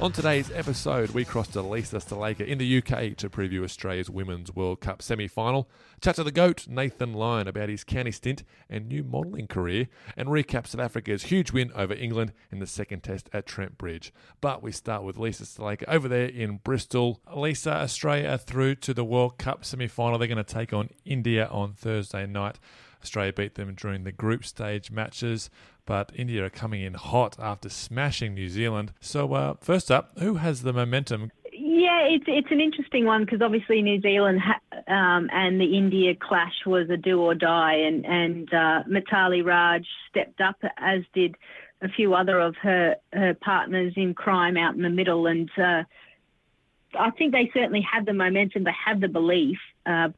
On today's episode, we cross to Lisa Sthalekar in the UK to preview Australia's Women's World Cup semi final, chat to the GOAT, Nathan Lyon, about his county stint and new modelling career, and recap South Africa's huge win over England in the second test at Trent Bridge. But we start with Lisa Sthalekar over there in Bristol. Lisa, Australia through to the World Cup semi final. They're going to take on India on Thursday night. Australia beat them during the group stage matches, but India are coming in hot after smashing New Zealand. So, uh, first up, who has the momentum? Yeah, it's it's an interesting one because obviously New Zealand ha- um, and the India clash was a do or die, and and uh, Mithali Raj stepped up, as did a few other of her her partners in crime out in the middle, and uh, I think they certainly have the momentum, they have the belief, uh,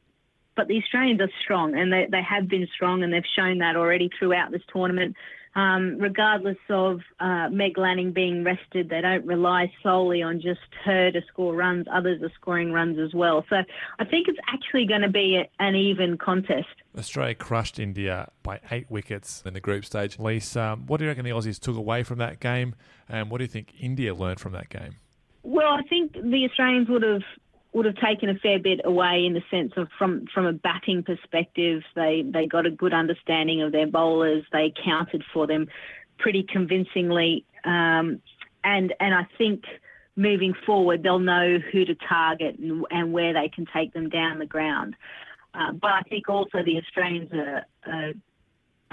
but the Australians are strong, and they, they have been strong, and they've shown that already throughout this tournament. Um, regardless of uh, Meg Lanning being rested, they don't rely solely on just her to score runs. Others are scoring runs as well. So I think it's actually going to be a, an even contest. Australia crushed India by eight wickets in the group stage. Lisa, um, what do you reckon the Aussies took away from that game, and what do you think India learned from that game? Well, I think the Australians would have would have taken a fair bit away in the sense of from from a batting perspective. They they got a good understanding of their bowlers. They counted for them pretty convincingly, um, and and I think moving forward they'll know who to target and, and where they can take them down the ground. Uh, but I think also the Australians are, are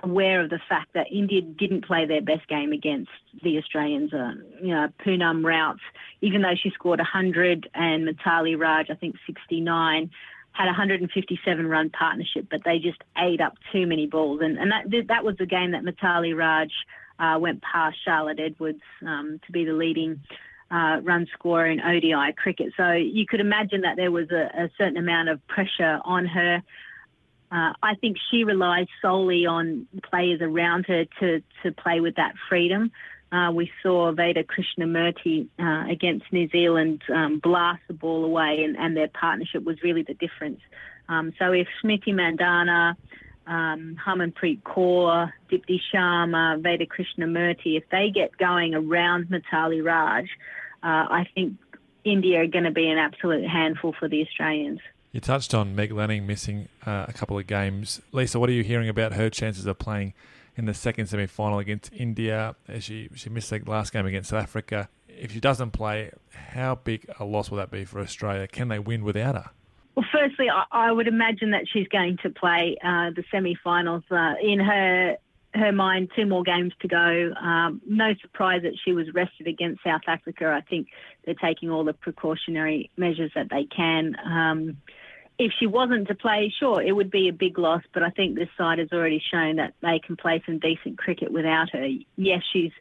aware of the fact that India didn't play their best game against the Australians. Uh, you know, Poonam Raut, even though she scored 100 and Mithali Raj, I think 69, had a 157 run partnership, but they just ate up too many balls. And, and that, that was the game that Mithali Raj uh, went past Charlotte Edwards um, to be the leading uh, run scorer in ODI cricket. So you could imagine that there was a, a certain amount of pressure on her. Uh, I think she relies solely on players around her to, to play with that freedom. Uh, we saw Veda Krishnamurthy uh, against New Zealand um, blast the ball away, and, and, their partnership was really the difference. Um, so if Smriti Mandhana, um, Harmanpreet Kaur, Deepti Sharma, Veda Krishnamurthy, if they get going around Mithali Raj, uh, I think India are going to be an absolute handful for the Australians. You touched on Meg Lanning missing uh, a couple of games. Lisa, what are you hearing about her chances of playing in the second semi final against India? She, she missed the last game against South Africa. If she doesn't play, how big a loss will that be for Australia? Can they win without her? Well, firstly, I, I would imagine that she's going to play uh, the semi-finals. Uh, in her her mind, two more games to go. Um, no surprise that she was rested against South Africa. I think they're taking all the precautionary measures that they can. Um, if she wasn't to play, sure, it would be a big loss, but I think this side has already shown that they can play some decent cricket without her. Yes, she's,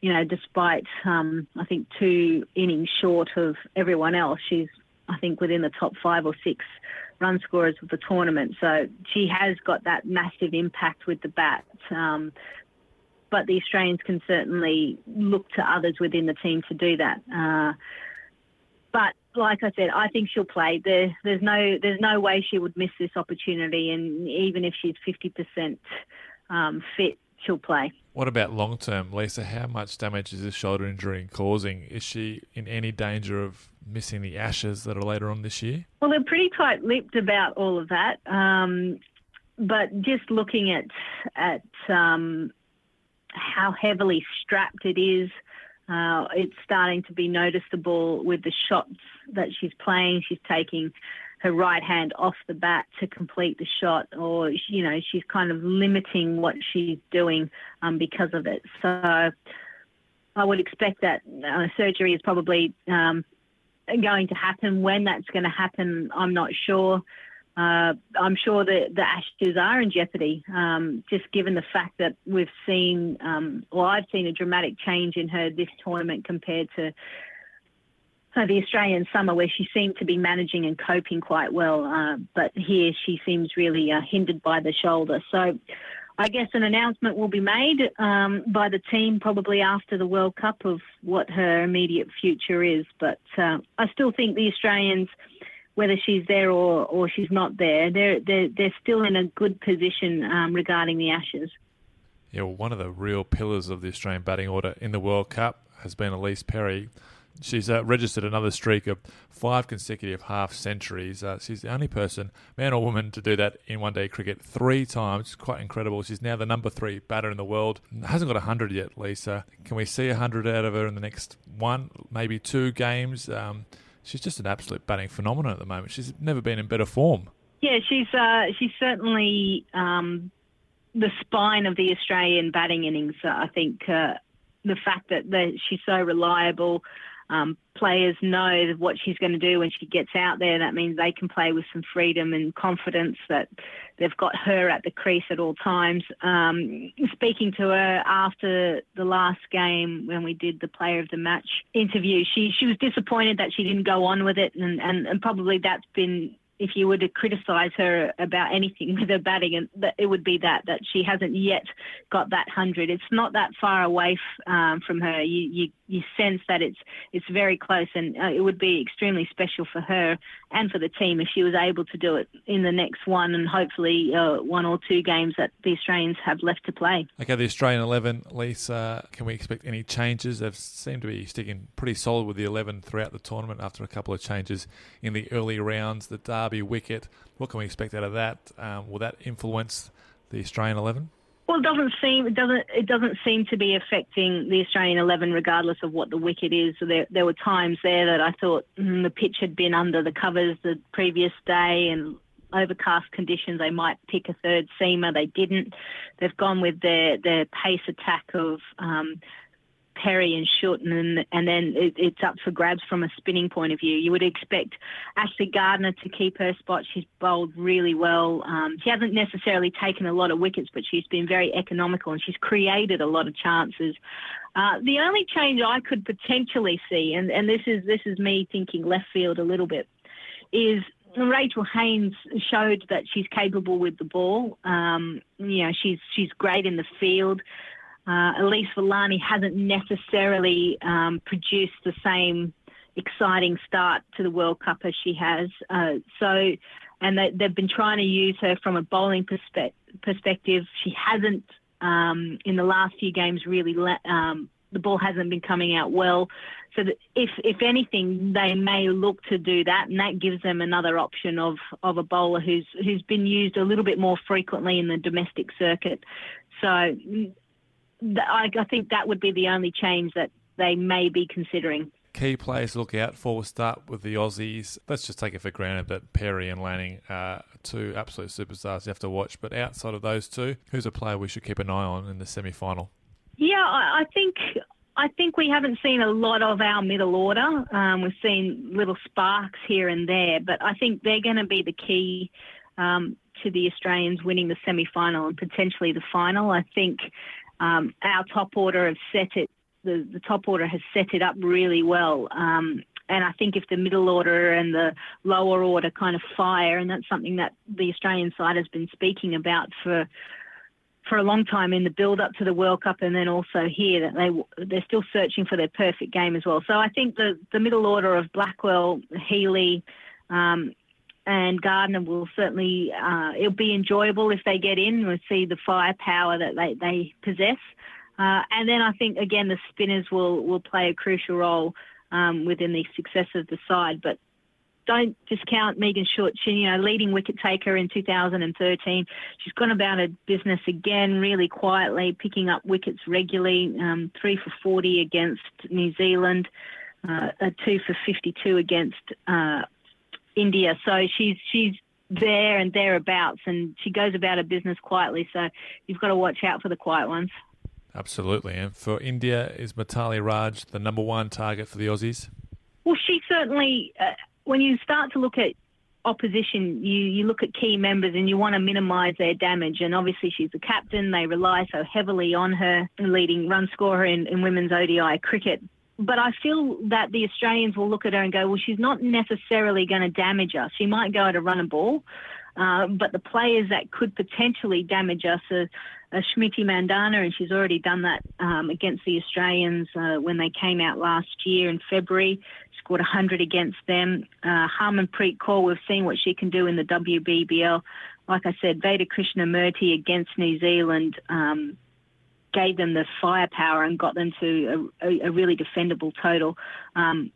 you know, despite, um, I think, two innings short of everyone else, she's, I think, within the top five or six run scorers of the tournament. So she has got that massive impact with the bat. Um, but the Australians can certainly look to others within the team to do that. Uh, but like I said, I think she'll play. There, there's no, there's no way she would miss this opportunity, and even if she's 50% um, fit, she'll play. What about long term, Lisa? How much damage is this shoulder injury causing? Is she in any danger of missing the Ashes that are later on this year? Well, they're pretty tight lipped about all of that. Um, but just looking at at um, how heavily strapped it is, uh, it's starting to be noticeable with the shots that she's playing. She's taking her right hand off the bat to complete the shot, or you know she's kind of limiting what she's doing um, because of it. So I would expect that uh, surgery is probably um, going to happen. When that's going to happen, I'm not sure. Uh, I'm sure that the Ashes are in jeopardy, um, just given the fact that we've seen, um, well, I've seen a dramatic change in her this tournament compared to uh, the Australian summer, where she seemed to be managing and coping quite well. Uh, but here she seems really uh, hindered by the shoulder. So I guess an announcement will be made um, by the team probably after the World Cup of what her immediate future is. But uh, I still think the Australians, whether she's there or, or she's not there, they're, they're, they're still in a good position um, regarding the Ashes. Yeah, well, one of the real pillars of the Australian batting order in the World Cup has been Ellyse Perry. She's uh, registered another streak of five consecutive half centuries. Uh, she's the only person, man or woman, to do that in one day cricket three times. It's quite incredible. She's now the number three batter in the world. Hasn't got 100 yet, Lisa. Can we see 100 out of her in the next one, maybe two games? Um, she's just an absolute batting phenomenon at the moment. She's never been in better form. Yeah, she's uh, she's certainly um, the spine of the Australian batting innings. I think uh, the fact that, that she's so reliable. Um, players know what she's going to do when she gets out there. That means they can play with some freedom and confidence that they've got her at the crease at all times. Um, speaking to her after the last game when we did the player of the match interview, she she was disappointed that she didn't go on with it, and, and, and probably that's been if you were to criticise her about anything with her batting, and it would be that that she hasn't yet got that hundred. It's not that far away f- um, from her. You, you you sense that it's it's very close, and uh, it would be extremely special for her and for the team if she was able to do it in the next one, and hopefully uh, one or two games that the Australians have left to play. Okay, the Australian eleven, Lisa. Can we expect any changes? They've seemed to be sticking pretty solid with the eleven throughout the tournament after a couple of changes in the early rounds. The Derby wicket. What can we expect out of that? Um, will that influence the Australian eleven? Well, it doesn't seem it doesn't it doesn't seem to be affecting the Australian eleven, regardless of what the wicket is. So there there were times there that I thought mm, the pitch had been under the covers the previous day and overcast conditions. They might pick a third seamer. They didn't. They've gone with their their pace attack of um, Perry and Schutt, and, and then it, it's up for grabs from a spinning point of view. You would expect Ashley Gardner to keep her spot. She's bowled really well. Um, she hasn't necessarily taken a lot of wickets, but she's been very economical and she's created a lot of chances. Uh, the only change I could potentially see, and, and this is this is me thinking left field a little bit, is Rachel Haynes showed that she's capable with the ball. Um, you know, she's she's great in the field. Uh, Elyse Villani hasn't necessarily um, produced the same exciting start to the World Cup as she has. Uh, so, and they, have been trying to use her from a bowling perspe- perspective. She hasn't, um, in the last few games, really um, the ball hasn't been coming out well. So if if anything, they may look to do that, and that gives them another option of of a bowler who's who's been used a little bit more frequently in the domestic circuit. So I, I think that would be the only change that they may be considering. Key players to look out for. We'll start with the Aussies. Let's just take it for granted that Perry and Lanning are two absolute superstars you have to watch. But outside of those two, who's a player we should keep an eye on in the semi final? Yeah, I think I think we haven't seen a lot of our middle order. Um, we've seen little sparks here and there, but I think they're going to be the key um, to the Australians winning the semi final and potentially the final. I think um, our top order have set it. The, the top order has set it up really well. Um, and I think if the middle order and the lower order kind of fire, and that's something that the Australian side has been speaking about for for a long time in the build up to the World Cup, and then also here that they they're still searching for their perfect game as well. So I think the the middle order of Blackwell, Healy, um, and Gardner will certainly uh, it'll be enjoyable if they get in. We'll see the firepower that they they possess, uh, and then I think again the spinners will will play a crucial role um, within the success of the side. But don't discount Megan Schutt. She, you know, leading wicket taker in 2013. She's gone about her business again really quietly, picking up wickets regularly. Um, three for 40 against New Zealand, uh, a two for 52 against uh, India. So she's she's there and thereabouts, and she goes about her business quietly. So you've got to watch out for the quiet ones. Absolutely. And for India, is Mithali Raj the number one target for the Aussies? Well, she certainly. Uh, when you start to look at opposition, you, you look at key members and you want to minimise their damage. And obviously, she's the captain. They rely so heavily on her, leading run scorer in, in women's ODI cricket. But I feel that the Australians will look at her and go, well, she's not necessarily going to damage us. She might go at a run and ball, uh, but the players that could potentially damage us are, are Smriti Mandhana, and she's already done that um, against the Australians uh, when they came out last year in February scored 100 against them. Uh, Harmanpreet Kaur, we've seen what she can do in the WBBL. Like I said, Veda Krishnamurthy against New Zealand um, gave them the firepower and got them to a, a, really defendable total. Um,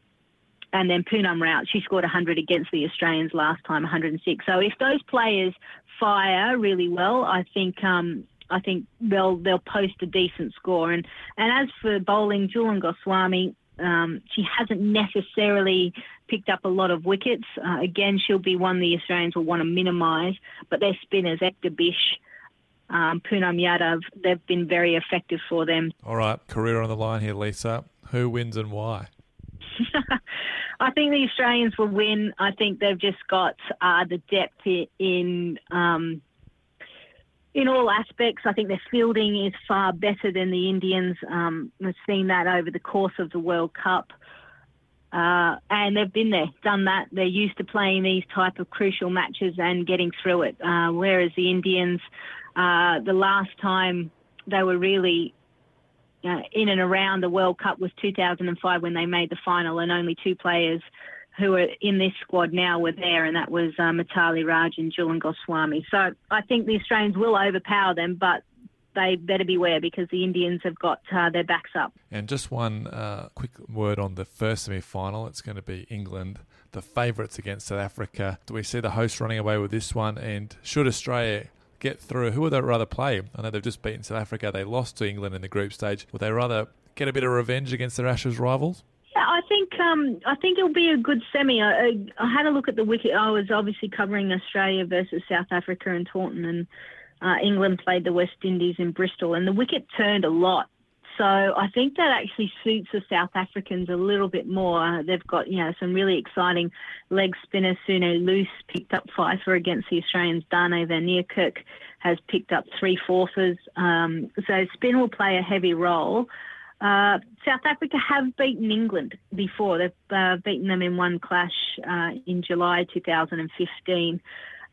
and then Poonam Raut, she scored 100 against the Australians last time, 106. So if those players fire really well, I think um, I think they'll they'll post a decent score. And and as for bowling, Jhulan Goswami, um, she hasn't necessarily picked up a lot of wickets. Uh, again, she'll be one the Australians will want to minimise, but their spinners, Ekta Bisht, um, Poonam Yadav, they've been very effective for them. All right, career on the line here, Lisa. Who wins and why? I think the Australians will win. I think they've just got uh, the depth in um, in all aspects. I think their fielding is far better than the Indians. Um, we've seen that over the course of the World Cup. Uh, and they've been there, done that. They're used to playing these type of crucial matches and getting through it. Uh, whereas the Indians, uh, the last time they were really uh, in and around the World Cup was 2005 when they made the final, and only two players who are in this squad now were there, and that was uh, Mithali Raj and Jhulan Goswami. So I think the Australians will overpower them, but they better beware because the Indians have got uh, their backs up. And just one uh, quick word on the first semi final. It's going to be England, the favourites against South Africa. Do we see the hosts running away with this one? And should Australia get through, who would they rather play? I know they've just beaten South Africa. They lost to England in the group stage. Would they rather get a bit of revenge against their Ashes rivals? Yeah, I think um, I think it'll be a good semi. I, I, had a look at the wicket. I was obviously covering Australia versus South Africa in Taunton, and uh, England played the West Indies in Bristol, and the wicket turned a lot. So I think that actually suits the South Africans a little bit more. They've got you know some really exciting leg spinners. Sune Luus picked up fifer against the Australians. Dane van Niekerk has picked up three. Um, so spin will play a heavy role. Uh, South Africa have beaten England before. They've uh, beaten them in one clash uh, in July 2015.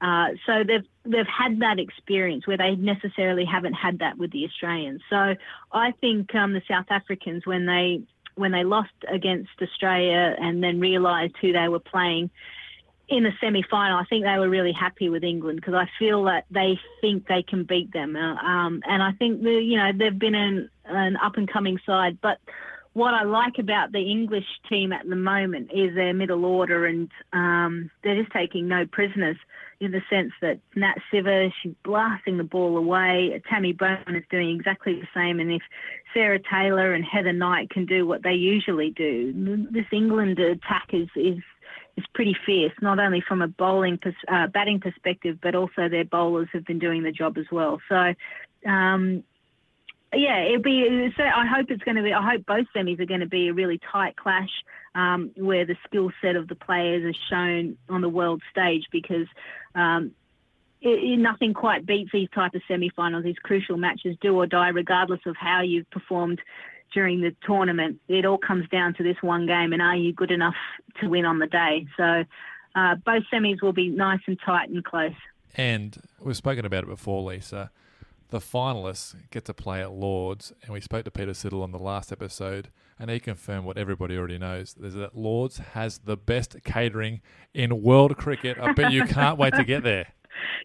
Uh, so they've they've had that experience where they necessarily haven't had that with the Australians. So I think um, the South Africans when they when they lost against Australia and then realised who they were playing in the semi-final, I think they were really happy with England because I feel that they think they can beat them, uh, um, and I think the, you know they've been an, an up-and-coming side. But what I like about the English team at the moment is their middle order, and um, they're just taking no prisoners in the sense that Nat Sciver, she's blasting the ball away. Tammy Beaumont is doing exactly the same, and if Sarah Taylor and Heather Knight can do what they usually do, this England attack is is is pretty fierce, not only from a bowling uh, batting perspective, but also their bowlers have been doing the job as well. So, um, yeah, it'll be. So I hope it's going to be. I hope both semis are going to be a really tight clash um, where the skill set of the players is shown on the world stage because. Um, it, it, nothing quite beats these type of semi-finals, these crucial matches, do or die, regardless of how you've performed during the tournament. It all comes down to this one game, and are you good enough to win on the day? So uh, both semis will be nice and tight and close. And we've spoken about it before, Lisa. The finalists get to play at Lords, and we spoke to Peter Siddle on the last episode, and he confirmed what everybody already knows: is that Lords has the best catering in world cricket. I bet you can't wait to get there.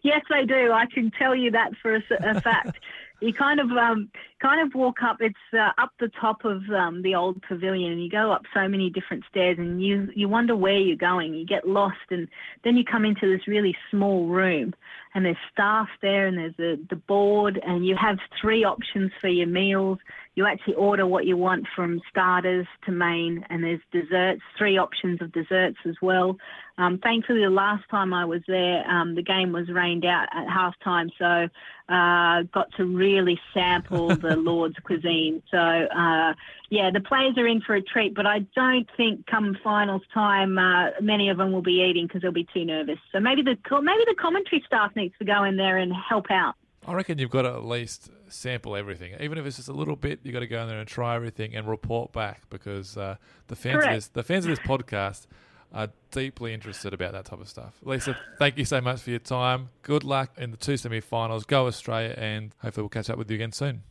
Yes, they do. I can tell you that for a, a fact you kind of um, kind of walk up. It's uh, up the top of um, the old pavilion, and you go up so many different stairs, and you you wonder where you're going. You get lost, and then you come into this really small room, and there's staff there, and there's the the board, and you have three options for your meals. you actually order what you want from starters to main, and there's desserts, three options of desserts as well. Um, thankfully, the last time I was there, um, the game was rained out at halftime, so uh, got to really sample the Lord's cuisine. So, uh, yeah, the players are in for a treat, but I don't think come finals time, uh, many of them will be eating because they'll be too nervous. So maybe the maybe the commentary staff needs to go in there and help out. I reckon you've got to at least sample everything, even if it's just a little bit. You've got to go in there and try everything and report back because uh, the fans of this, the fans of this podcast are deeply interested about that type of stuff. Lisa, thank you so much for your time. Good luck in the two semi-finals. Go Australia, and hopefully we'll catch up with you again soon.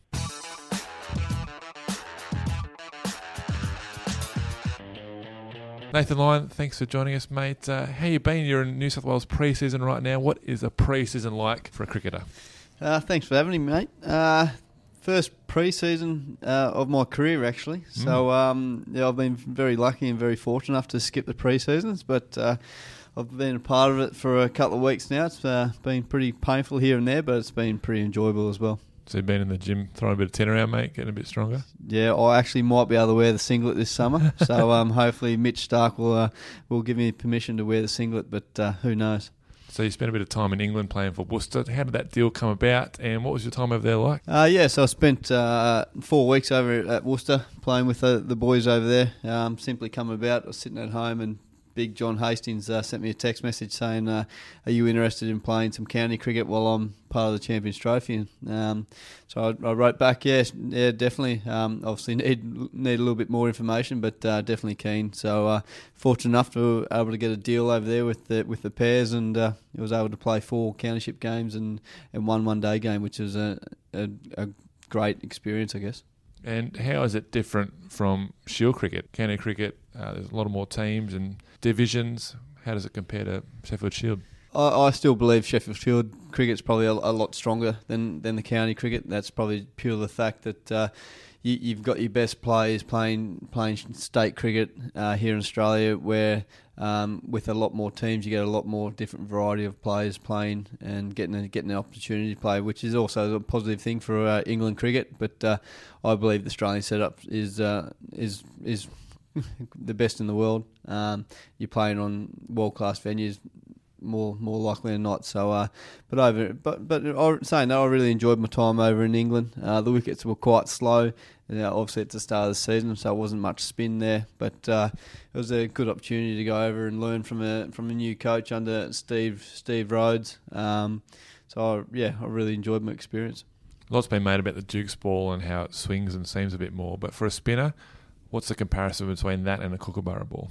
Nathan Lyon, thanks for joining us, mate. Uh, how you been? You're in New South Wales pre-season right now. What is a pre-season like for a cricketer? Uh, thanks for having me, mate. Uh, first pre-season uh, of my career, actually. Mm. So um, yeah, I've been very lucky and very fortunate enough to skip the pre-seasons, but uh, I've been a part of it for a couple of weeks now. It's uh, been pretty painful here and there, but it's been pretty enjoyable as well. So you've been in the gym throwing a bit of ten around, mate, getting a bit stronger. Yeah, I actually might be able to wear the singlet this summer. so um, hopefully Mitch Starc will uh, will give me permission to wear the singlet, but uh, who knows? So you spent a bit of time in England playing for Worcester. How did that deal come about, and what was your time over there like? Uh, yeah, so I spent uh, four weeks over at Worcester playing with the, the boys over there. Um, simply come about. I was sitting at home and big John Hastings uh, sent me a text message saying, uh, "Are you interested in playing some county cricket while I'm part of the Champions Trophy?" Um, so I, I, wrote back, "Yeah, yeah, definitely. Um, obviously need need a little bit more information, but uh, definitely keen." So uh, fortunate enough to be able to get a deal over there with the with the Pears, and uh, I was able to play four countyship games and, and one one day game, which was a, a, a great experience, I guess. And how is it different from Shield cricket? County cricket, uh, there's a lot of more teams and divisions. How does it compare to Sheffield Shield? I, I still believe Sheffield Shield cricket's probably a, a, lot stronger than, than the county cricket. That's probably pure the fact that uh, you, have got your best players playing playing state cricket uh, here in Australia, where um, with a lot more teams, you get a lot more different variety of players playing and getting a, getting an opportunity to play, which is also a positive thing for uh, England cricket. But uh, I believe the Australian setup is uh, is is the best in the world. Um, you're playing on world class venues more more likely than not. So, uh, but over but but I, saying that, I really enjoyed my time over in England. Uh, the wickets were quite slow. Obviously, it's the start of the season, so it wasn't much spin there. But uh, it was a good opportunity to go over and learn from a from a new coach under Steve Steve Rhodes. Um, so I, yeah, I really enjoyed my experience. Lots been made about the Duke's ball and how it swings and seams a bit more, but for a spinner, what's the comparison between that and a Kookaburra ball?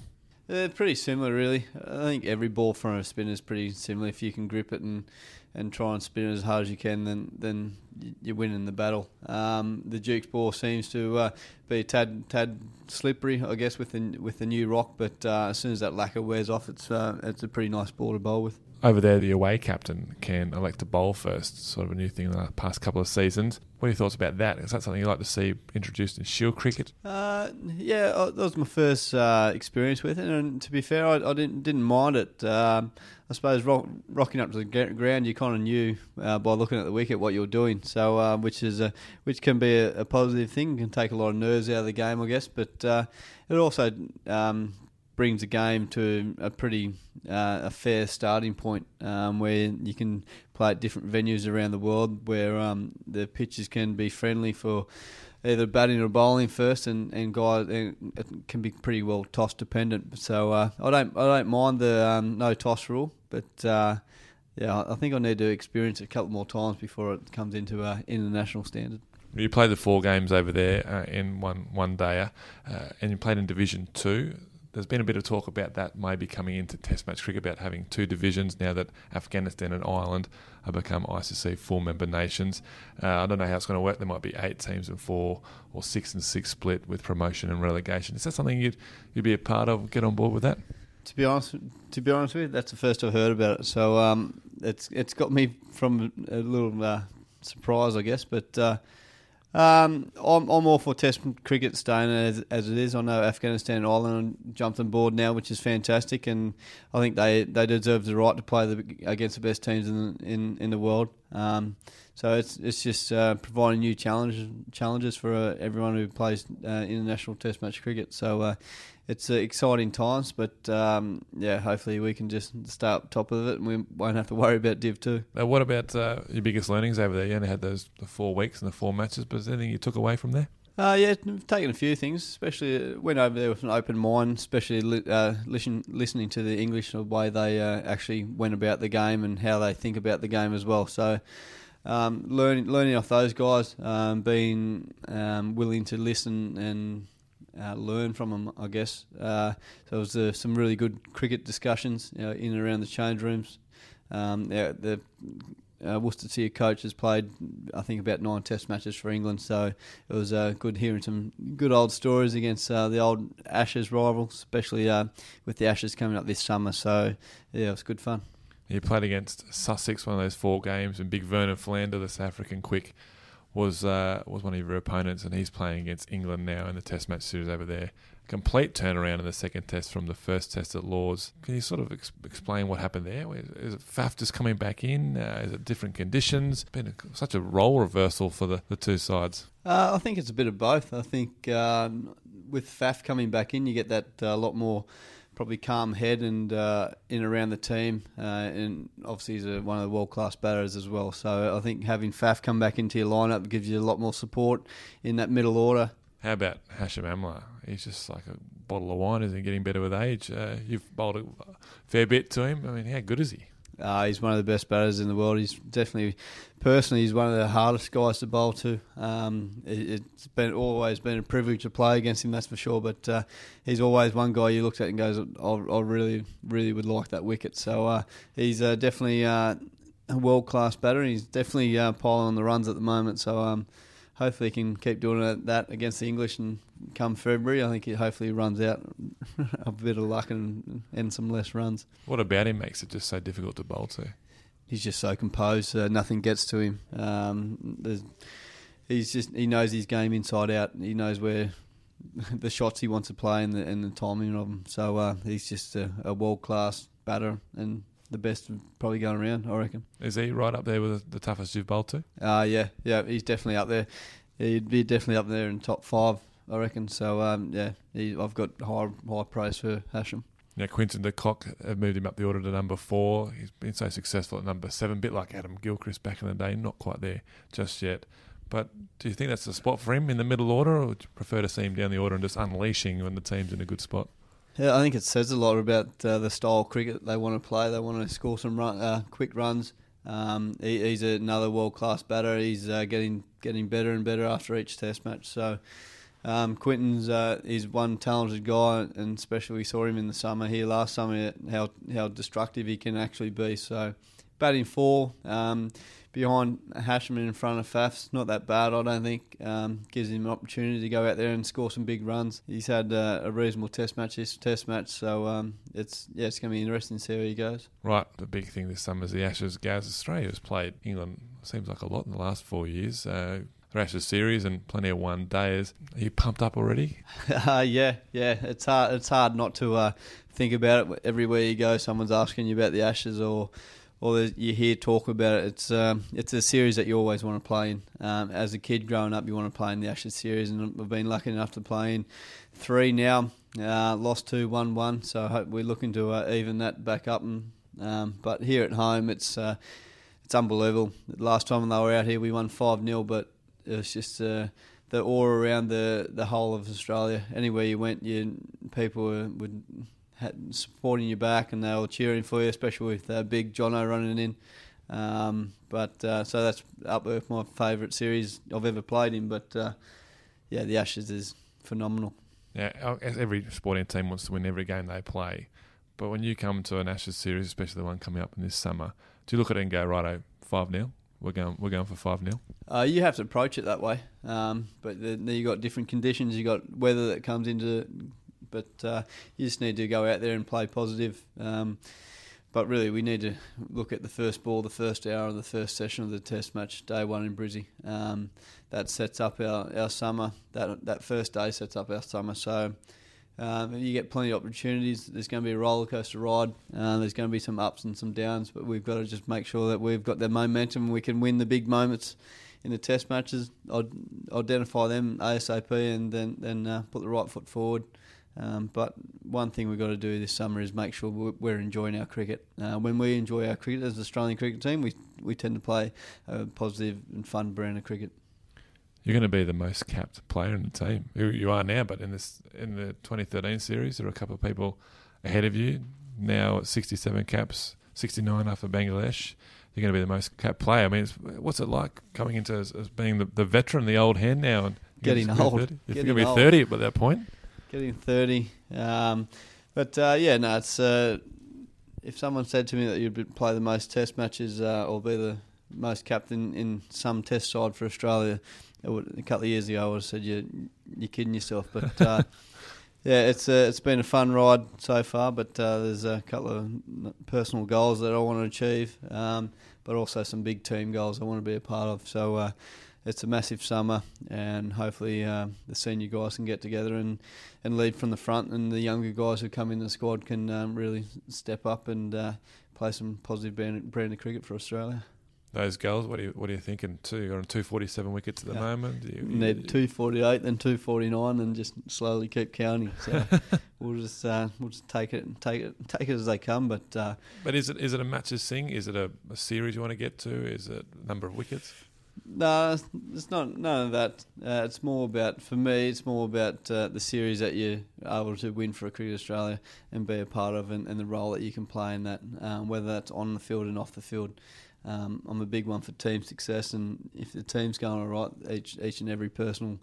Uh, pretty similar, really. I think every ball from a spinner is pretty similar. If you can grip it and, and try and spin it as hard as you can, then then you're winning the battle. Um, the Duke's ball seems to uh, be a tad tad slippery, I guess, with the with the new rock. But uh, as soon as that lacquer wears off, it's uh, it's a pretty nice ball to bowl with over there, the away captain can elect to bowl first, sort of a new thing in the past couple of seasons. What are your thoughts about that? Is that something you'd like to see introduced in Shield cricket? Uh, yeah, that was my first uh, experience with it, and to be fair, I, I didn't didn't mind it. Um, I suppose rock, rocking up to the ground, you kind of knew uh, by looking at the wicket what you're doing. So, uh, which is a, which can be a, a, positive thing, can take a lot of nerves out of the game, I guess. But uh, it also um, brings the game to a pretty uh, a fair starting point um, where you can play at different venues around the world where um, the pitches can be friendly for either batting or bowling first, and and guys and it can be pretty well toss dependent. So uh, I don't I don't mind the um, no toss rule, but. Uh, yeah, I think I need to experience it a couple more times before it comes into a international standard. You played the four games over there uh, in one one day, uh, and you played in Division Two there's been a bit of talk about that maybe coming into Test match cricket about having two divisions now that Afghanistan and Ireland have become ICC full member nations. Uh, I don't know how it's going to work. There might be eight teams and four or six and six split with promotion and relegation. Is that something you'd you'd be a part of? Get on board with that? To be honest, to be honest with you, that's the first I've heard about it. So um, it's it's got me from a little uh, surprise, I guess. But uh, um, I'm, I'm all for Test cricket staying as, as it is. I know Afghanistan and Ireland jumped on board now, which is fantastic, and I think they, they deserve the right to play the, against the best teams in in, in the world. Um, so it's it's just uh, providing new challenges challenges for uh, everyone who plays uh, international Test match cricket. So uh, it's uh, exciting times, but um, yeah, hopefully we can just stay up top of it and we won't have to worry about Div two. Uh, what about uh, your biggest learnings over there? You only had those the four weeks and the four matches, but is there anything you took away from there? Uh, yeah, I've taken a few things. Especially went over there with an open mind. Especially li- uh, listen, listening to the English and the way they uh, actually went about the game and how they think about the game as well. So. Um, learning learning off those guys, um, being um, willing to listen and uh, learn from them, I guess. Uh, so it was uh, some really good cricket discussions you know, in and around the change rooms. Um, the uh, Worcestershire coach has played, I think, about nine Test matches for England. So it was uh, good hearing some good old stories against uh, the old Ashes rivals, especially with the Ashes coming up this summer. So yeah, it was good fun. You played against Sussex, one of those four games, and Big Vernon Philander, the South African quick, was uh, was one of your opponents, and he's playing against England now in the Test match series over there. Complete turnaround in the second Test from the first Test at Lords. Can you sort of ex- explain what happened there? Is it Faf just coming back in? Uh, is it different conditions? Been a, such a role reversal for the, the two sides. Uh, I think it's a bit of both. I think um, with Faf coming back in, you get that a uh, lot more probably calm head and uh, in around the team, uh, and obviously he's a, one of the world class batters as well. So I think having Faf come back into your lineup gives you a lot more support in that middle order. How about Hashim Amla? He's just like a bottle of wine, isn't he? Getting better with age. Uh, you've bowled a fair bit to him. I mean, how good is he? Uh, he's one of the best batters in the world. He's definitely, personally, he's one of the hardest guys to bowl to. Um, it, has been always been a privilege to play against him, that's for sure. But uh, he's always one guy you look at and goes, I, really, really would like that wicket. So uh, he's uh, definitely uh, a world class batter. He's definitely uh, piling on the runs at the moment. So um, hopefully he can keep doing that against the English and come February, I think he hopefully runs out a bit of luck and and some less runs. What about him makes it just so difficult to bowl to? He's just so composed. Uh, nothing gets to him. Um, he's just he knows his game inside out. He knows where the shots he wants to play and the, and the timing of them. So uh, he's just a, a world class batter and the best probably going around. I reckon. Is he right up there with the toughest you've bowled to? Uh, yeah, yeah, he's definitely up there. He'd be definitely up there in top five I reckon. So um, yeah, he, I've got high high praise for Hashim. Yeah, Quinton de Kock have moved him up the order to number four. He's been so successful at number seven, bit like Adam Gilchrist back in the day. Not quite there just yet. But do you think that's the spot for him in the middle order, or would you prefer to see him down the order and just unleashing when the team's in a good spot? Yeah, I think it says a lot about uh, the style of cricket they want to play. They want to score some run, uh, quick runs. Um, he, he's another world class batter. He's uh, getting getting better and better after each Test match. So um, Quinton's uh, is one talented guy, and especially we saw him in the summer here last summer how how destructive he can actually be. So batting four um, behind Hashim in front of Faf's not that bad, I don't think. Um, gives him an opportunity to go out there and score some big runs. He's had uh, a reasonable Test match this Test match, so um, it's yeah, it's going to be interesting to see how he goes. Right, the big thing this summer is the Ashes. Gaz Australia's played England seems like a lot in the last four years. Uh, Ashes series and plenty of one days. Are you pumped up already? Uh, yeah, yeah. It's hard. It's hard not to uh, think about it everywhere you go. Someone's asking you about the Ashes, or or you hear talk about it. It's um, it's a series that you always want to play in. Um, as a kid growing up, you want to play in the Ashes series, and we've been lucky enough to play in three now. Uh, lost two, won one. So I hope we're looking to uh, even that back up. And um, but here at home, it's uh, it's unbelievable. Last time when they were out here, we won five 0 but it was just uh, the aura around the, the whole of Australia. Anywhere you went, you people were, would supporting you back and they were cheering for you, especially with uh, big Jono running in. Um, but uh, so that's up with my favourite series I've ever played in. But uh, yeah, the Ashes is phenomenal. Yeah, every sporting team wants to win every game they play. But when you come to an Ashes series, especially the one coming up in this summer, do you look at it and go, righto, 5 0? we're going we're going for five 0 uh, You have to approach it that way, um, but then you got different conditions. You've got weather that comes into, but uh, you just need to go out there and play positive. Um, but really, we need to look at the first ball, the first hour of the first session of the Test match, day one in Brizzy. Um, that sets up our, our summer. That that first day sets up our summer. So Um, you get plenty of opportunities. There's going to be a roller coaster ride. Uh, there's going to be some ups and some downs, but we've got to just make sure that we've got the momentum we can win the big moments in the test matches. I'd identify them ASAP and then then uh, put the right foot forward. Um, but one thing we've got to do this summer is make sure we're enjoying our cricket. Uh, when we enjoy our cricket as the Australian cricket team, we we tend to play a positive and fun brand of cricket. You're going to be the most capped player in the team. You are now, but in this in the 2013 series, there are a couple of people ahead of you. Now at 67 caps, 69 after Bangladesh. You're going to be the most capped player. I mean, what's it like coming into as, as being the, the, veteran, the old hand now, and getting old? 30? You're going to be 30 by that point getting 30. Um, but uh, yeah, no, it's uh, if someone said to me that you'd play the most Test matches uh, or be the most captain in some Test side for Australia, would, a couple of years ago, I would have said you you're kidding yourself. But uh, yeah, it's uh, it's been a fun ride so far. But uh, there's a couple of personal goals that I want to achieve, um, but also some big team goals I want to be a part of. So it's a massive summer, and hopefully uh, the senior guys can get together and, and lead from the front, and the younger guys who come in the squad can um, really step up and uh, play some positive brand, brand of cricket for Australia. Those goals, what are you what are you thinking? Two, you're on two forty seven wickets at the yeah. moment. You, you need two forty eight, then two forty nine, and just slowly keep counting. So we'll just uh, we'll just take it take it take it as they come. But uh, but is it is it a matches thing? Is it a, a series you want to get to? Is it number of wickets? No, it's not none of that. Uh, it's more about for me. It's more about uh, the series that you're able to win for a Cricket Australia and be a part of, and, and the role that you can play in that, um, whether that's on the field and off the field. Um, I'm a big one for team success, and if the team's going all right, each each and every personal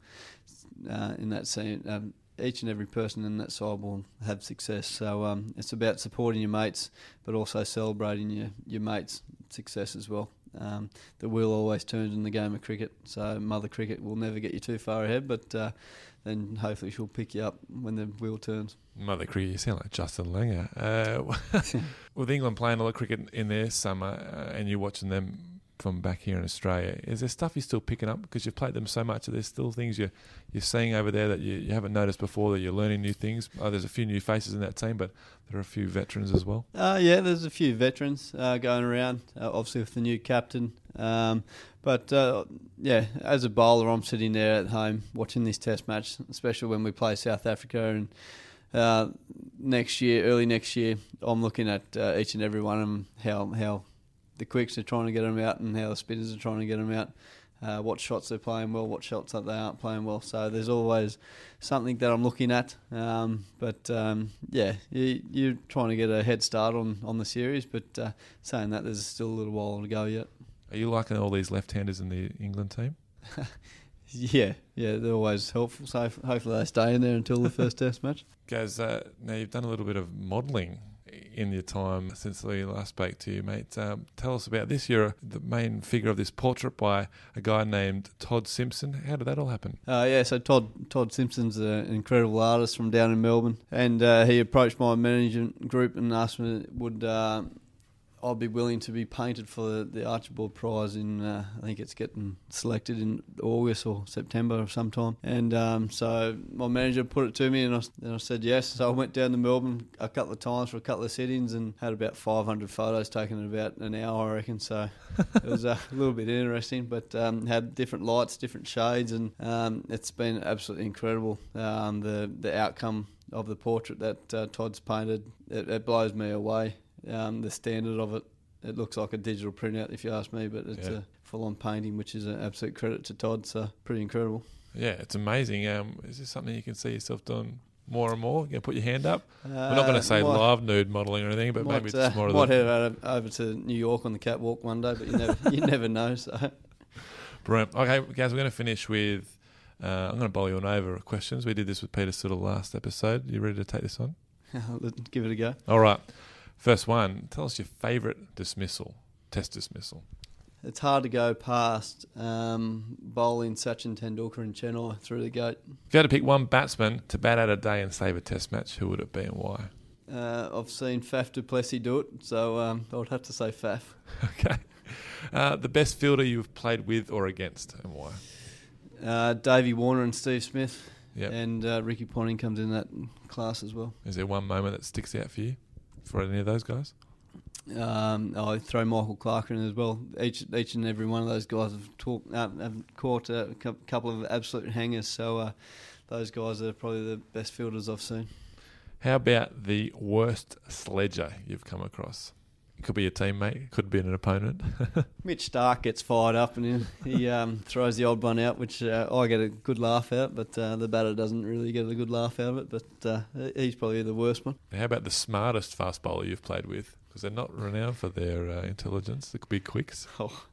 uh, in that scene, um, each and every person in that side will have success. So um, it's about supporting your mates, but also celebrating your your mates' success as well um, the wheel always turns in the game of cricket. So mother cricket will never get you too far ahead, but uh, then hopefully she'll pick you up when the wheel turns. Mother cricket, you sound like Justin Langer. Uh, with England playing a lot of cricket in their summer, uh, and you watching them from back here in Australia. Is there stuff you're still picking up because you've played them so much? Are there still things you're you're seeing over there that you, you haven't noticed before that you're learning new things? Oh, there's a few new faces in that team, but there are a few veterans as well. Uh, yeah, there's a few veterans uh, going around. Uh, obviously with the new captain, um, but uh, yeah, as a bowler, I'm sitting there at home watching this Test match, especially when we play South Africa and. Uh, next year, early next year, I'm looking at uh, each and every one of them, how how the quicks are trying to get them out and how the spinners are trying to get them out. Uh, what shots they're playing well, what shots that they aren't playing well. So there's always something that I'm looking at. Um, but um, yeah, you, are trying to get a head start on, on the series. But uh, saying that, there's still a little while to go yet. Are you liking all these left-handers in the England team? yeah, yeah, they're always helpful. So hopefully they stay in there until the first Test match. Gaz, uh, now you've done a little bit of modelling in your time since we last spoke to you, mate. Um, tell us about this. You're the main figure of this portrait by a guy named Todd Simpson. How did that all happen? Uh, yeah, so Todd Todd Simpson's an incredible artist from down in Melbourne, and uh, he approached my management group and asked me would uh, I'd be willing to be painted for the, the Archibald Prize in uh, I think it's getting selected in August or September or sometime. And um, so my manager put it to me, and I, and I, said yes. So I went down to Melbourne a couple of times for a couple of sittings and had about 500 photos taken in about an hour, I reckon. So it was a little bit interesting, but um, had different lights, different shades, and um, it's been absolutely incredible. Um, the the outcome of the portrait that uh, Todd's painted, it, it blows me away um, the standard of it. It looks like a digital printout, if you ask me, but it's yeah. a full-on painting, which is an absolute credit to Todd. So pretty incredible. Yeah, it's amazing. Um, is this something you can see yourself doing more and more? You can put your hand up. Uh, We're not going to say might, live nude modelling or anything, but might, maybe more. Uh, might head over to New York on the catwalk one day, but you never you never know. So, brilliant. Okay, guys, we're going to finish with. Uh, I'm going to bowl you on over questions. We did this with Peter Siddle last episode. You ready to take this on? Give it a go. All right. First one, tell us your favourite dismissal, test dismissal. It's hard to go past um, bowling Sachin Tendulkar and Chennai through the gate. If you had to pick one batsman to bat out a day and save a test match, who would it be and why? Uh, I've seen Faf du Plessis do it, so um, I would have to say Faf. Okay. Uh, the best fielder you've played with or against, and why? Uh, Davey Warner and Steve Smith. Yep. and uh, Ricky Ponting comes in that class as well. Is there one moment that sticks out for you for any of those guys? Um, I throw Michael Clarke in as well. Each each and every one of those guys have, talked, uh, have caught a couple of absolute hangers. So uh, those guys are probably the best fielders I've seen. How about the worst sledger you've come across? It could be a teammate, could be an opponent. Mitch Starc gets fired up and he, um, throws the odd one out, which uh, I get a good laugh out, but uh, the batter doesn't really get a good laugh out of it. But uh, he's probably the worst one. How about the smartest fast bowler you've played with? Because they're not renowned for their uh, intelligence. It could be quicks. Oh,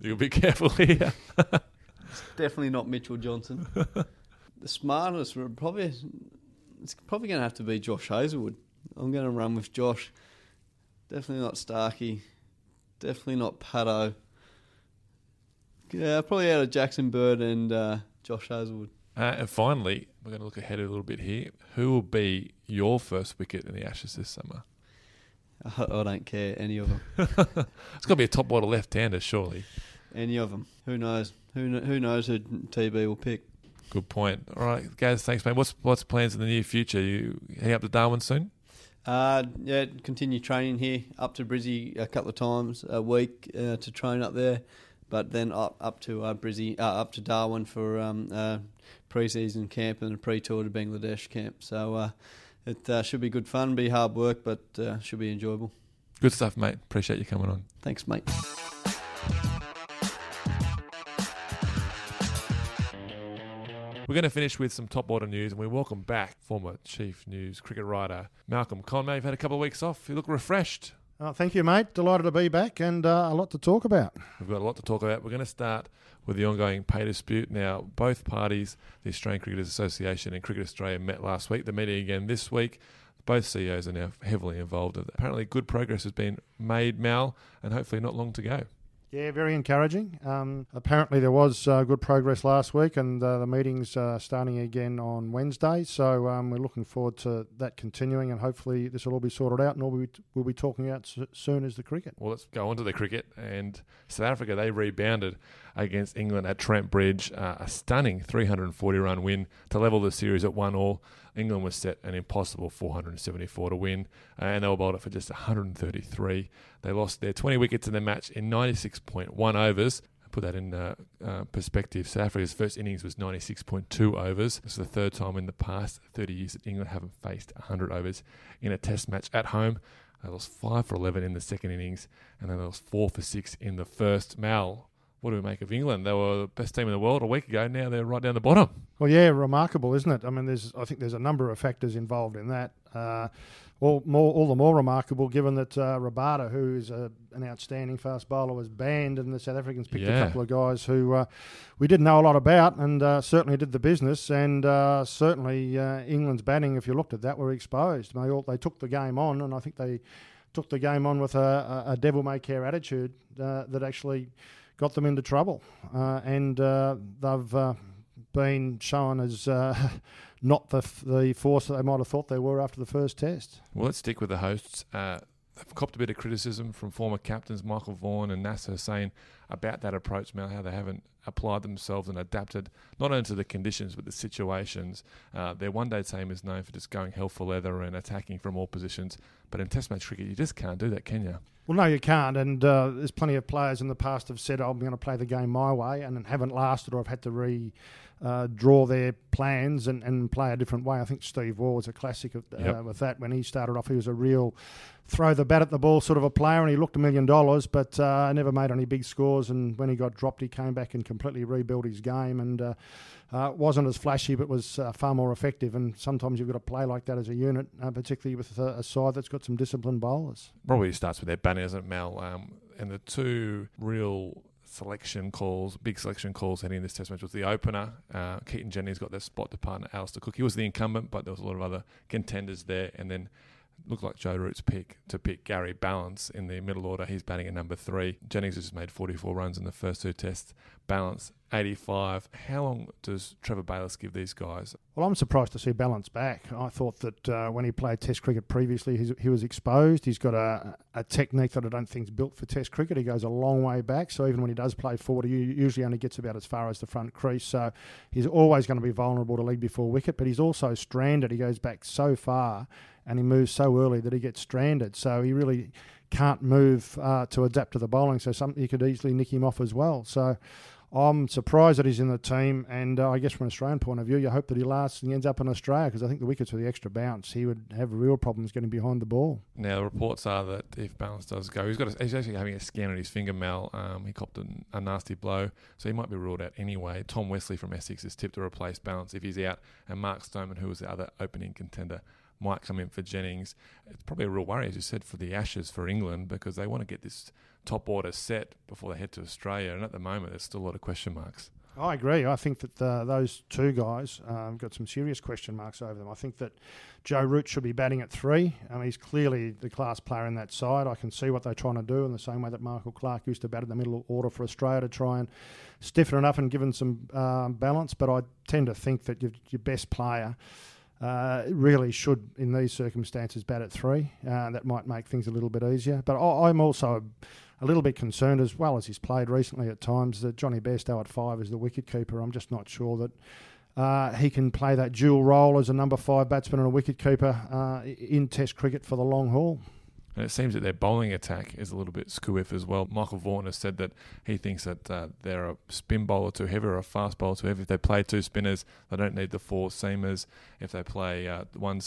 You'll be careful here. it's definitely not Mitchell Johnson. the smartest would probably it's probably going to have to be Josh Hazlewood. I'm going to run with Josh. Definitely not Starkey. Definitely not Pato. Yeah, probably out of Jackson Bird and uh, Josh Hazlewood. Uh, and finally, we're going to look ahead a little bit here. Who will be your first wicket in the Ashes this summer? I, I don't care any of them. It's got to be a top order left-hander, surely. Any of them. Who knows? Who kn- who knows who TB will pick? Good point. All right, guys, thanks, mate. What's what's plans in the near future? You heading up to Darwin soon? Uh, yeah, continue training here. Up to Brizzy a couple of times a week uh, to train up there, but then up up to uh, Brizzy, uh, up to Darwin for um, uh, pre-season camp and a pre-tour to Bangladesh camp. So uh, it uh, should be good fun, be hard work, but uh, should be enjoyable. Good stuff, mate. Appreciate you coming on. Thanks, mate. We're going to finish with some top order news, and we welcome back former chief news cricket writer Malcolm Conway. You've had a couple of weeks off. You look refreshed. Oh, thank you, mate. Delighted to be back and uh, a lot to talk about. We've got a lot to talk about. We're going to start with the ongoing pay dispute. Now, both parties, the Australian Cricketers Association and Cricket Australia, met last week. They're meeting again this week. Both CEOs are now heavily involved. Apparently, good progress has been made, Mal, and hopefully not long to go. Yeah, very encouraging. Um, apparently, there was uh, good progress last week, and uh, the meeting's uh, starting again on Wednesday. So um, we're looking forward to that continuing, and hopefully this will all be sorted out, and we, we'll be talking about s- soon as the cricket. Well, let's go on to the cricket. And South Africa, they rebounded against England at Trent Bridge. Uh, a stunning 340 run win to level the series at 1 all. England was set an impossible 474 to win, uh, and they were bowled up for just 133. They lost their 20 wickets in the match in 96.1 overs. Put that in uh, uh, perspective. South Africa's first innings was 96.2 overs. This is the third time in the past 30 years that England haven't faced 100 overs in a Test match at home. They lost five for 11 in the second innings, and then they lost four for six in the first. Mal, what do we make of England? They were the best team in the world a week ago. Now they're right down the bottom. Well, yeah, remarkable, isn't it? I mean, there's I think there's a number of factors involved in that. Uh, all more, all the more remarkable given that uh, Rabada, who is a, an outstanding fast bowler, was banned, and the South Africans picked Yeah. a couple of guys who uh, we didn't know a lot about, and uh, certainly did the business, and uh, certainly uh, England's batting, if you looked at that, were exposed. They all they took the game on, and I think they took the game on with a, a, devil may care attitude uh, that actually got them into trouble, uh, and uh, they've uh, been shown as uh, not the the force that they might have thought they were after the first test. Well, let's stick with the hosts. Uh, they've copped a bit of criticism from former captains Michael Vaughan and Nasser Hussain about that approach, Mal, how they haven't applied themselves and adapted not only to the conditions but the situations. Uh, their one day team is known for just going hell for leather and attacking from all positions. But in Test match cricket, you just can't do that, can you? Well, no, you can't. And uh, there's plenty of players in the past have said, "I'm going to play the game my way," and haven't lasted, or have had to re uh, draw their plans and, and play a different way. I think Steve Waugh was a classic of, uh, Yep. with that. When he started off, he was a real throw the bat at the ball sort of a player, and he looked a million dollars, but uh, never made any big scores. And when he got dropped, he came back and completely rebuilt his game, and uh, uh, wasn't as flashy, but was uh, far more effective. And sometimes you've got to play like that as a unit, uh, particularly with a, a side that's got some disciplined bowlers. Probably starts with their banner, isn't it, Mal? Um, and the two real selection calls, big selection calls heading in this test match was the opener. Uh, Keaton Jennings got their spot to partner Alastair Cook. He was the incumbent, but there was a lot of other contenders there. And then looked like Joe Root's pick to pick Gary Ballance in the middle order. He's batting at number three. Jennings has just made 44 runs in the first two tests. Ballance 85. How long does Trevor Bayliss give these guys? Well, I'm surprised to see Ballance back. I thought that uh, when he played Test cricket previously, he was exposed. He's got a, a technique that I don't think is built for Test cricket. He goes a long way back, so even when he does play forward, he usually only gets about as far as the front crease. So he's always going to be vulnerable to lead before wicket, but he's also stranded. He goes back so far and he moves so early that he gets stranded. So he really can't move uh, to adapt to the bowling. So something you could easily nick him off as well. So I'm surprised that he's in the team, and uh, I guess from an Australian point of view, you hope that he lasts and ends up in Australia because I think the wickets with the extra bounce, he would have real problems getting behind the ball. Now the reports are that if Ballance does go, he's got a, he's actually having a scan on his finger, Mal. Um, he copped a, a, nasty blow, so he might be ruled out anyway. Tom Westley from Essex is tipped to replace Ballance if he's out, and Mark Stoneman, who was the other opening contender, might come in for Jennings. It's probably a real worry, as you said, for the Ashes for England because they want to get this top order set before they head to Australia. And at the moment, there's still a lot of question marks. I agree. I think that uh, those two guys um, got some serious question marks over them. I think that Joe Root should be batting at three. I mean, he's clearly the class player in that side. I can see what they're trying to do in the same way that Michael Clarke used to bat in the middle order for Australia to try and stiffen it up and give them some um, balance. But I tend to think that your, your best player uh, really should, in these circumstances, bat at three. Uh, that might make things a little bit easier. But I, am also a, a, little bit concerned, as well as he's played recently at times, that Jonny Bairstow at five is the wicket keeper. I'm just not sure that. Uh, he can play that dual role as a number five batsman and a wicket keeper uh, in Test cricket for the long haul. And it seems that their bowling attack is a little bit skew as well. Michael Vaughan has said that he thinks that uh, they're a spin bowler too heavy or a fast bowler too heavy. If they play two spinners, they don't need the four seamers. If they play uh, one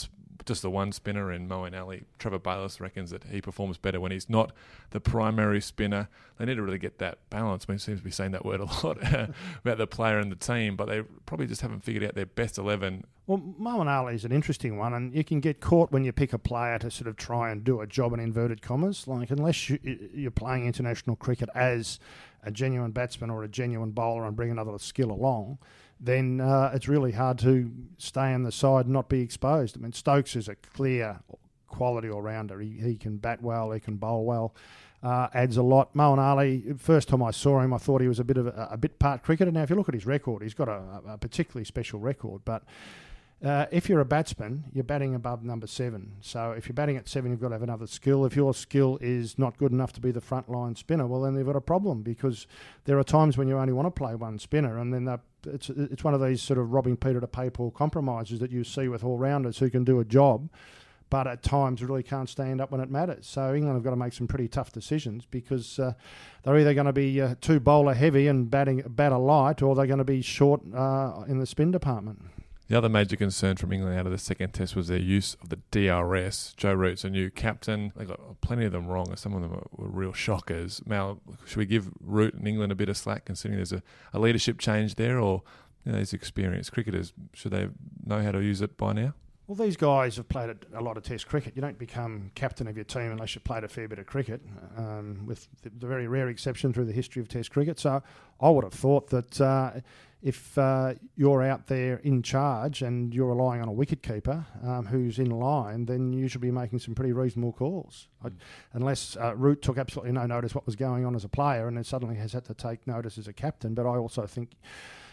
just the one spinner in Moeen Ali. Trevor Bayliss reckons that he performs better when he's not the primary spinner. They need to really get that balance. I mean, he seems to be saying that word a lot uh, about the player and the team, but they probably just haven't figured out their best 11. Well, Moeen Ali is an interesting one, and you can get caught when you pick a player to sort of try and do a job in inverted commas. Like, unless you, you're playing international cricket as a genuine batsman or a genuine bowler and bring another skill along, then uh, it's really hard to stay on the side and not be exposed. I mean, Stokes is a clear quality all rounder. He, he can bat well, he can bowl well, uh, adds a lot. Moeen Ali, first time I saw him, I thought he was a bit of a, a bit part cricketer. Now, if you look at his record, he's got a, a particularly special record, but uh, if you're a batsman, you're batting above number seven. So if you're batting at seven, you've got to have another skill. If your skill is not good enough to be the front line spinner, well, then you've got a problem because there are times when you only want to play one spinner, and then it's it's one of these sort of robbing Peter to pay Paul compromises that you see with all rounders who can do a job, but at times really can't stand up when it matters. So England have got to make some pretty tough decisions because uh, they're either going to be uh, too bowler heavy and batting batter light, or they're going to be short uh, in the spin department. The other major concern from England out of the second test was their use of the DRS. Joe Root's a new captain. They got plenty of them wrong, and some of them were real shockers. Mal, should we give Root and England a bit of slack, considering there's a, a leadership change there, or you know, these experienced cricketers should they know how to use it by now? Well, these guys have played a lot of Test cricket. You don't become captain of your team unless you've played a fair bit of cricket, um, with the, very rare exception through the history of Test cricket. So I would have thought that uh, if uh, you're out there in charge and you're relying on a wicketkeeper um, who's in line, then you should be making some pretty reasonable calls. Mm. unless uh, Root took absolutely no notice what was going on as a player and then suddenly has had to take notice as a captain. But I also think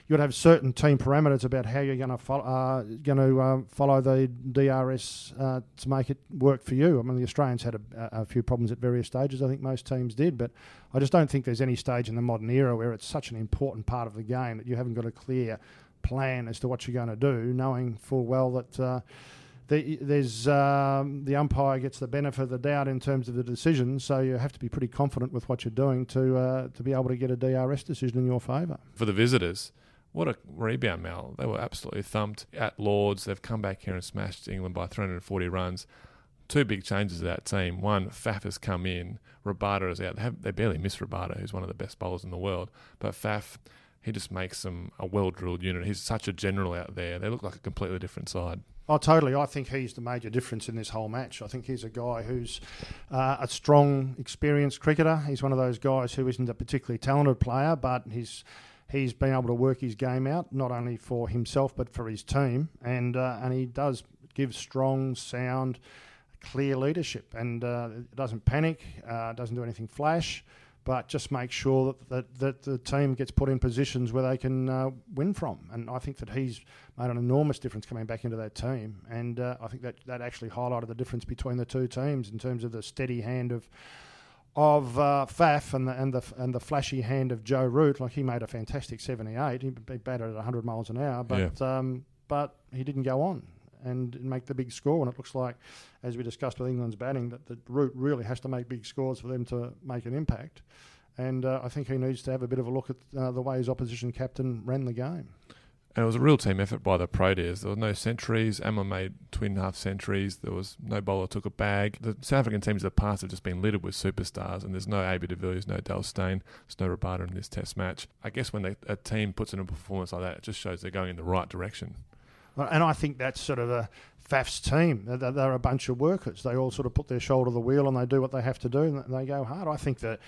you'd have certain team parameters about how you're going to follow, uh, going to uh, follow the DRS uh, to make it work for you. I mean, the Australians had a, a, few problems at various stages. I think most teams did, but I just don't think there's any stage in the modern era where it's such an important part of the game that you haven't got a clear plan as to what you're going to do, knowing full well that. Uh, the, there's um, the umpire gets the benefit of the doubt in terms of the decision, so you have to be pretty confident with what you're doing to uh, to be able to get a DRS decision in your favour. For the visitors, what a rebound, Mal. They were absolutely thumped at Lords. They've come back here and smashed England by 340 runs. Two big changes to that team. One, Faf has come in. Rabada is out. They, have, they barely miss Rabada, who's one of the best bowlers in the world. But Faf, he just makes them a well drilled unit. He's such a general out there. They look like a completely different side. Oh, totally. I think he's the major difference in this whole match. I think he's a guy who's uh, a strong, experienced cricketer. He's one of those guys who isn't a particularly talented player, but he's he's been able to work his game out not only for himself but for his team, and uh, and he does give strong, sound, clear leadership and uh, doesn't panic, uh, doesn't do anything flash, but just make sure that, that, that the team gets put in positions where they can uh, win from. And I think that he's made an enormous difference coming back into that team. And uh, I think that that actually highlighted the difference between the two teams in terms of the steady hand of of uh, Faf and the and the and the flashy hand of Joe Root. Like he made a fantastic seventy eight. He'd be batted at 100 miles an hour, but yeah. um, but he didn't go on and make the big score. And it looks like, as we discussed with England's batting, that the Root really has to make big scores for them to make an impact. And uh, I think he needs to have a bit of a look at uh, the way his opposition captain ran the game. And it was a real team effort by the Proteas. There were no centuries. Amla made twin half centuries. There was no bowler took a bag. The South African teams of the past have just been littered with superstars, and there's no AB de Villiers, no Dale Steyn, there's no Rabada in this Test match. I guess when they, a team puts in a performance like that, it just shows they're going in the right direction. And I think that's sort of a FAF's team. They're, they're, a bunch of workers. They all sort of put their shoulder to the wheel and they do what they have to do and they go hard. I think that,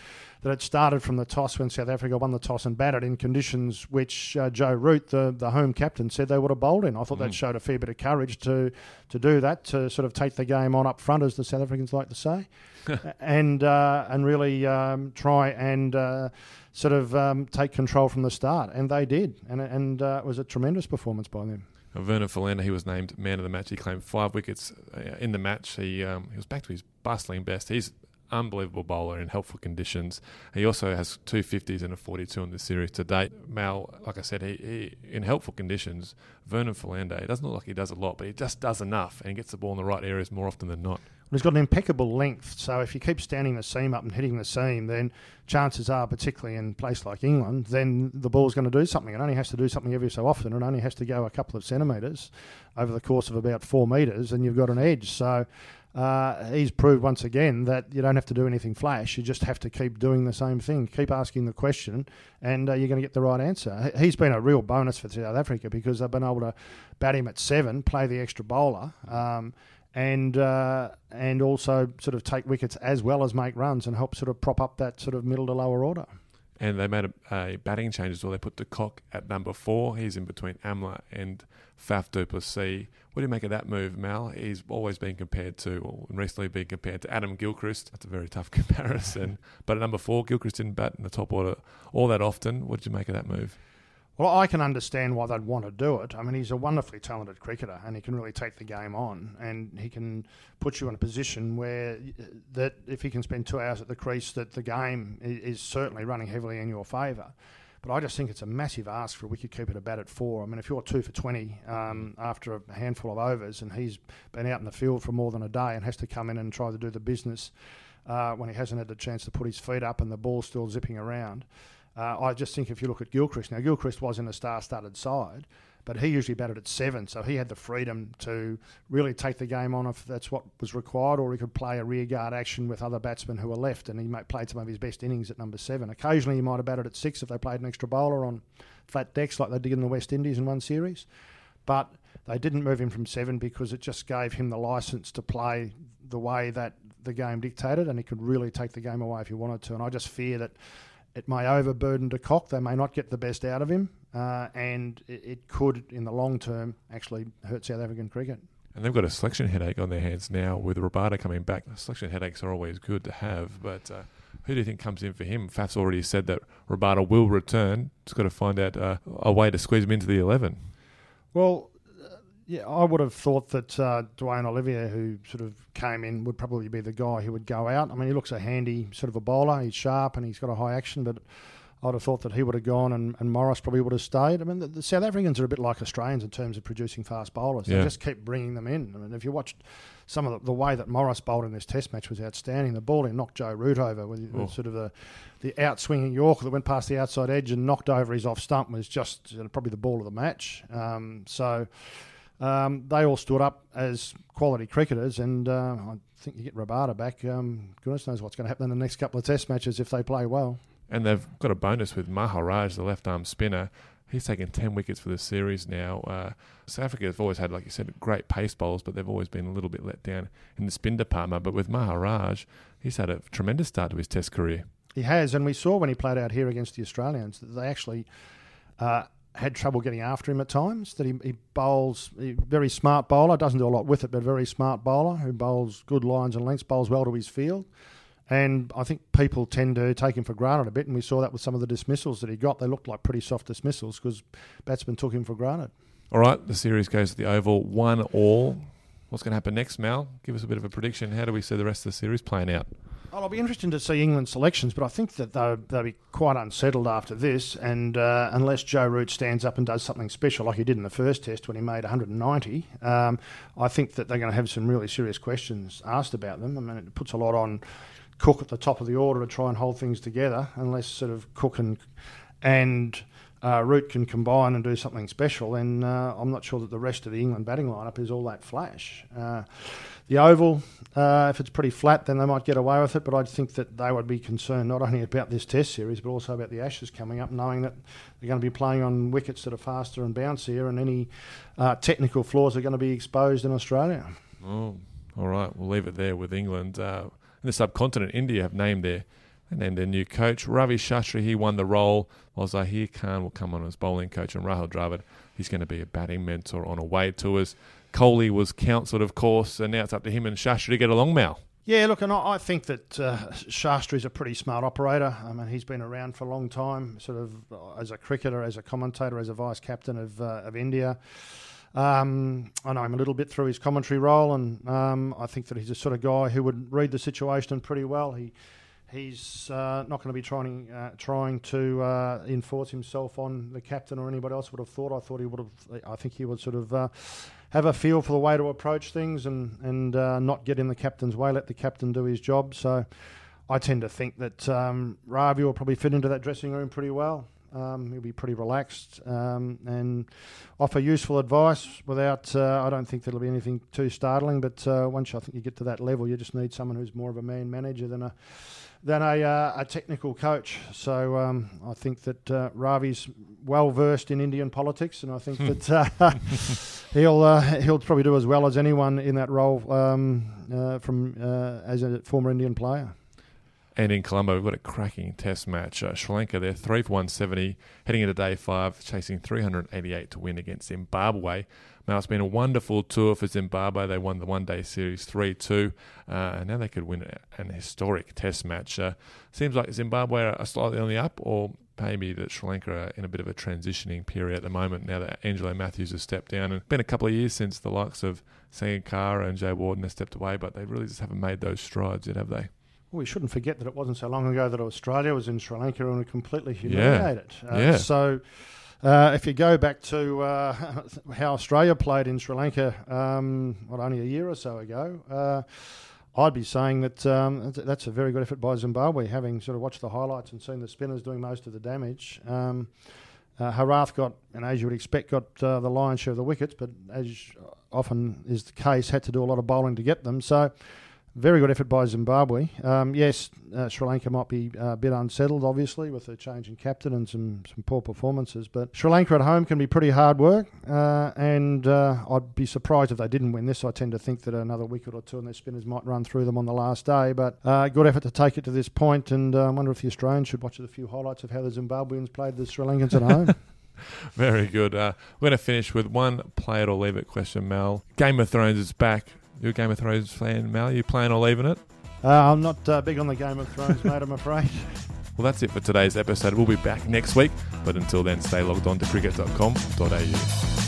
that it started from the toss when South Africa won the toss and batted in conditions which uh, Joe Root, the, the home captain, said they would have bowled in. I thought mm. that showed a fair bit of courage to, to do that, to sort of take the game on up front, as the South Africans like to say, and, uh, and really um, try and uh, sort of um, take control from the start. And they did. And, and uh, it was a tremendous performance by them. Vernon Philander, he was named man of the match. He claimed five wickets uh, in the match. He um, he was back to his bustling best. He's unbelievable bowler in helpful conditions. He also has two 50s and a 42 in the series to date. Mal, like I said, he, he in helpful conditions, Vernon Philander, it doesn't look like he does a lot, but he just does enough and gets the ball in the right areas more often than not he's got an impeccable length. So if you keep standing the seam up and hitting the seam, then chances are, particularly in a place like England, then the ball's going to do something. It only has to do something every so often. It only has to go a couple of centimetres over the course of about four metres, and you've got an edge. So uh, he's proved once again that you don't have to do anything flash. You just have to keep doing the same thing, keep asking the question, and uh, you're going to get the right answer. He's been a real bonus for South Africa because they've been able to bat him at seven, play the extra bowler. Um, and uh, and also sort of take wickets as well as make runs and help sort of prop up that sort of middle to lower order. And they made a, a batting change as well. They put de Kock at number four. He's in between Amla and Faf du Plessis. What do you make of that move, Mal? He's always been compared to, or recently been compared to Adam Gilchrist. That's a very tough comparison. but at number four, Gilchrist didn't bat in the top order all that often. What did you make of that move? Well, I can understand why they'd want to do it. I mean, he's a wonderfully talented cricketer, and he can really take the game on, and he can put you in a position where that if he can spend two hours at the crease, that the game is certainly running heavily in your favour. But I just think it's a massive ask for a wicketkeeper to bat at four. I mean, if you're two for 20 um, after a handful of overs and he's been out in the field for more than a day and has to come in and try to do the business uh, when he hasn't had the chance to put his feet up and the ball's still zipping around, uh, I just think if you look at Gilchrist, now Gilchrist was in a star studded side, but he usually batted at seven, so he had the freedom to really take the game on if that's what was required, or he could play a rearguard action with other batsmen who were left, and he played some of his best innings at number seven. Occasionally, he might have batted at six if they played an extra bowler on flat decks like they did in the West Indies in one series, but they didn't move him from seven because it just gave him the license to play the way that the game dictated, and he could really take the game away if he wanted to. And I just fear that it may overburden de Kock. They may not get the best out of him, uh, and it, it, could, in the long term, actually hurt South African cricket. And they've got a selection headache on their hands now with Rabada coming back. Selection headaches are always good to have, but uh, who do you think comes in for him? Faf's already said that Rabada will return. Just got to find out uh, a way to squeeze him into the 11. Well, yeah, I would have thought that uh, Duane Olivier, who sort of came in, would probably be the guy who would go out. I mean, he looks a handy sort of a bowler. He's sharp and he's got a high action, but I'd have thought that he would have gone and, and Morris probably would have stayed. I mean, the, the, South Africans are a bit like Australians in terms of producing fast bowlers. Yeah. They just keep bringing them in. I mean, if you watched some of the, the, way that Morris bowled in this Test match was outstanding. The ball he knocked Joe Root over with, with sort of the the outswinging Yorker that went past the outside edge and knocked over his off stump was just probably the ball of the match. Um, so um, they all stood up as quality cricketers, and uh, I think you get Rabada back. Um, goodness knows what's going to happen in the next couple of Test matches if they play well. And they've got a bonus with Maharaj, the left arm spinner. He's taken 10 wickets for the series now. Uh, South Africa have always had, like you said, great pace bowls, but they've always been a little bit let down in the spin department. But with Maharaj, he's had a tremendous start to his Test career. He has, and we saw when he played out here against the Australians that they actually uh, had trouble getting after him at times. That he, he bowls he, very smart bowler, doesn't do a lot with it, but very smart bowler who bowls good lines and lengths, bowls well to his field. And I think people tend to take him for granted a bit, and we saw that with some of the dismissals that he got. They looked like pretty soft dismissals because batsmen took him for granted. All right, the series goes to the Oval, one all. What's going to happen next, Mal? Give us a bit of a prediction. How do we see the rest of the series playing out? Well, I'll be interested to see England selections, but I think that they'll, they'll be quite unsettled after this. And uh, unless Joe Root stands up and does something special like he did in the first test when he made 190, um, I think that they're going to have some really serious questions asked about them. I mean, it puts a lot on Cook at the top of the order to try and hold things together, unless sort of Cook and and uh, Root can combine and do something special, then uh, I'm not sure that the rest of the England batting lineup is all that flash. Uh, the Oval, uh, if it's pretty flat, then they might get away with it, but I think that they would be concerned not only about this Test series, but also about the Ashes coming up, knowing that they're going to be playing on wickets that are faster and bouncier, and any uh, technical flaws are going to be exposed in Australia. Oh, all right. We'll leave it there with England. Uh, in the subcontinent, India have named their and then their new coach, Ravi Shastri, he won the role, while Zaheer Khan will come on as bowling coach, and Rahul Dravid, he's going to be a batting mentor on away tours. Kohli was counselled, of course, and now it's up to him and Shastri to get along, Mal. Yeah, look, and I think that uh, Shastri's a pretty smart operator. I mean, he's been around for a long time, sort of uh, as a cricketer, as a commentator, as a vice captain of uh, of India. Um, I know him a little bit through his commentary role, and um, I think that he's a sort of guy who would read the situation pretty well. He He's uh, not going to be trying uh, trying to uh, enforce himself on the captain or anybody else. Would have thought. I thought he would have. I think he would sort of uh, have a feel for the way to approach things and and uh, not get in the captain's way. Let the captain do his job. So, I tend to think that um, Ravi will probably fit into that dressing room pretty well. Um, he'll be pretty relaxed um, and offer useful advice without. Uh, I don't think there'll be anything too startling. But once I think you get to that level, you just need someone who's more of a man manager than a than a, uh, a technical coach. So um, I think that uh, Ravi's well versed in Indian politics, and I think hmm. that uh, he'll uh, he'll probably do as well as anyone in that role um, uh, from uh, as a former Indian player. And in Colombo, we've got a cracking test match. Uh, Sri Lanka, they're 3 for 170, heading into day five, chasing 388 to win against Zimbabwe. Now, it's been a wonderful tour for Zimbabwe. They won the one day series 3 2, uh, and now they could win an historic test match. Uh, seems like Zimbabwe are slightly on the up, or maybe that Sri Lanka are in a bit of a transitioning period at the moment now that Angelo Mathews has stepped down. And it's been a couple of years since the likes of Sangakkara and Jayawardene have stepped away, but they really just haven't made those strides yet, have they? We shouldn't forget that it wasn't so long ago that Australia was in Sri Lanka and were completely humiliated. Yeah. Uh, yeah. So, uh, if you go back to uh, how Australia played in Sri Lanka, um, what only a year or so ago, uh, I'd be saying that um, that's a very good effort by Zimbabwe, having sort of watched the highlights and seen the spinners doing most of the damage. Um, uh, Herath got, and as you would expect, got uh, the lion's share of the wickets, but as often is the case, had to do a lot of bowling to get them. So very good effort by Zimbabwe. Um, yes, uh, Sri Lanka might be uh, a bit unsettled, obviously, with a change in captain and some, some poor performances. But Sri Lanka at home can be pretty hard work, uh, and uh, I'd be surprised if they didn't win this. I tend to think that another wicket or two and their spinners might run through them on the last day. But uh, good effort to take it to this point. point, and uh, I wonder if the Australians should watch a few highlights of how the Zimbabweans played the Sri Lankans at home. Very good. we're going to finish with one play it or leave it question, Mal. Game of Thrones is back. You're a Game of Thrones fan, Mal. You playing or leaving it? Uh, I'm not uh, big on the Game of Thrones, mate, I'm afraid. Well, that's it for today's episode. We'll be back next week, but until then, stay logged on to cricket.com.au.